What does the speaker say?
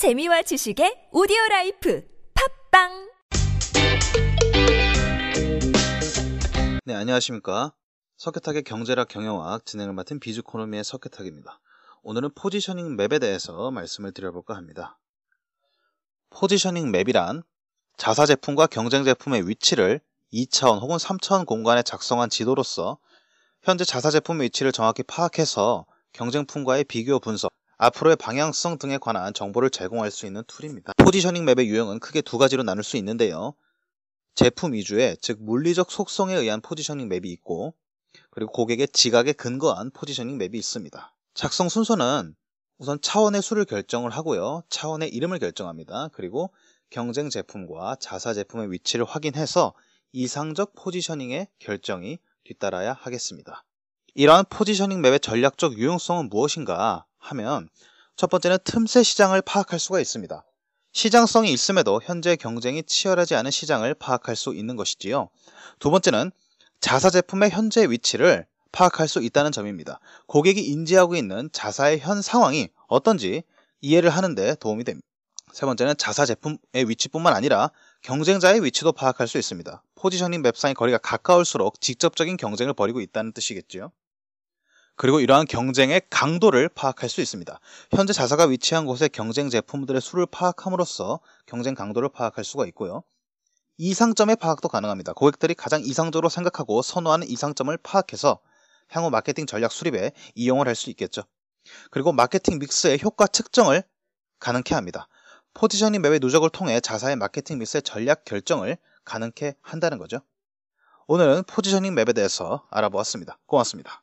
재미와 지식의 오디오 life 팟빵 네, 안녕하십니까. 석회탁의 경제학 경영학 진행을 맡은 비즈코노미의 석회탁입니다. 오늘은 positioning map에 대해서 말씀을 드려볼까 합니다. positioning map이란 자사 제품과 경쟁 제품의 위치를 2차원 혹은 3차원 공간에 작성한 지도로서 현재 자사 제품의 위치를 정확히 파악해서 경쟁품과의 비교 분석, 앞으로의 방향성 등에 관한 정보를 제공할 수 있는 tool입니다. positioning map의 유형은 크게 두 가지로 나눌 수 있는데요. 제품 위주의, 즉 물리적 속성에 의한 positioning map이 있고, 그리고 고객의 지각에 근거한 positioning map이 있습니다. 작성 순서는 우선 차원의 수를 결정을 하고요. 차원의 이름을 결정합니다. 그리고 경쟁 제품과 자사 제품의 위치를 확인해서 이상적 positioning의 결정이 뒤따라야 하겠습니다. 이러한 포지셔닝 맵의 전략적 유용성은 무엇인가 하면 첫 번째는 틈새 시장을 파악할 수가 있습니다. 시장성이 있음에도 현재 경쟁이 치열하지 않은 시장을 파악할 수 있는 것이지요. 두 번째는 자사 제품의 현재 위치를 파악할 수 있다는 점입니다. 고객이 인지하고 있는 자사의 현 상황이 어떤지 이해를 하는데 도움이 됩니다. 세 번째는 자사 제품의 위치뿐만 아니라 경쟁자의 위치도 파악할 수 있습니다. 포지셔닝 맵상의 거리가 가까울수록 직접적인 경쟁을 벌이고 있다는 뜻이겠지요. 그리고 이러한 경쟁의 강도를 파악할 수 있습니다. 현재 자사가 위치한 곳의 경쟁 제품들의 수를 파악함으로써 경쟁 강도를 파악할 수가 있고요. 이상점의 파악도 가능합니다. 고객들이 가장 이상적으로 생각하고 선호하는 이상점을 파악해서 향후 마케팅 전략 수립에 이용을 할 수 있겠죠. 그리고 마케팅 믹스의 효과 측정을 가능케 합니다. 포지셔닝 맵의 누적을 통해 자사의 마케팅 믹스의 전략 결정을 가능케 한다는 거죠. 오늘은 포지셔닝 맵에 대해서 알아보았습니다. 고맙습니다.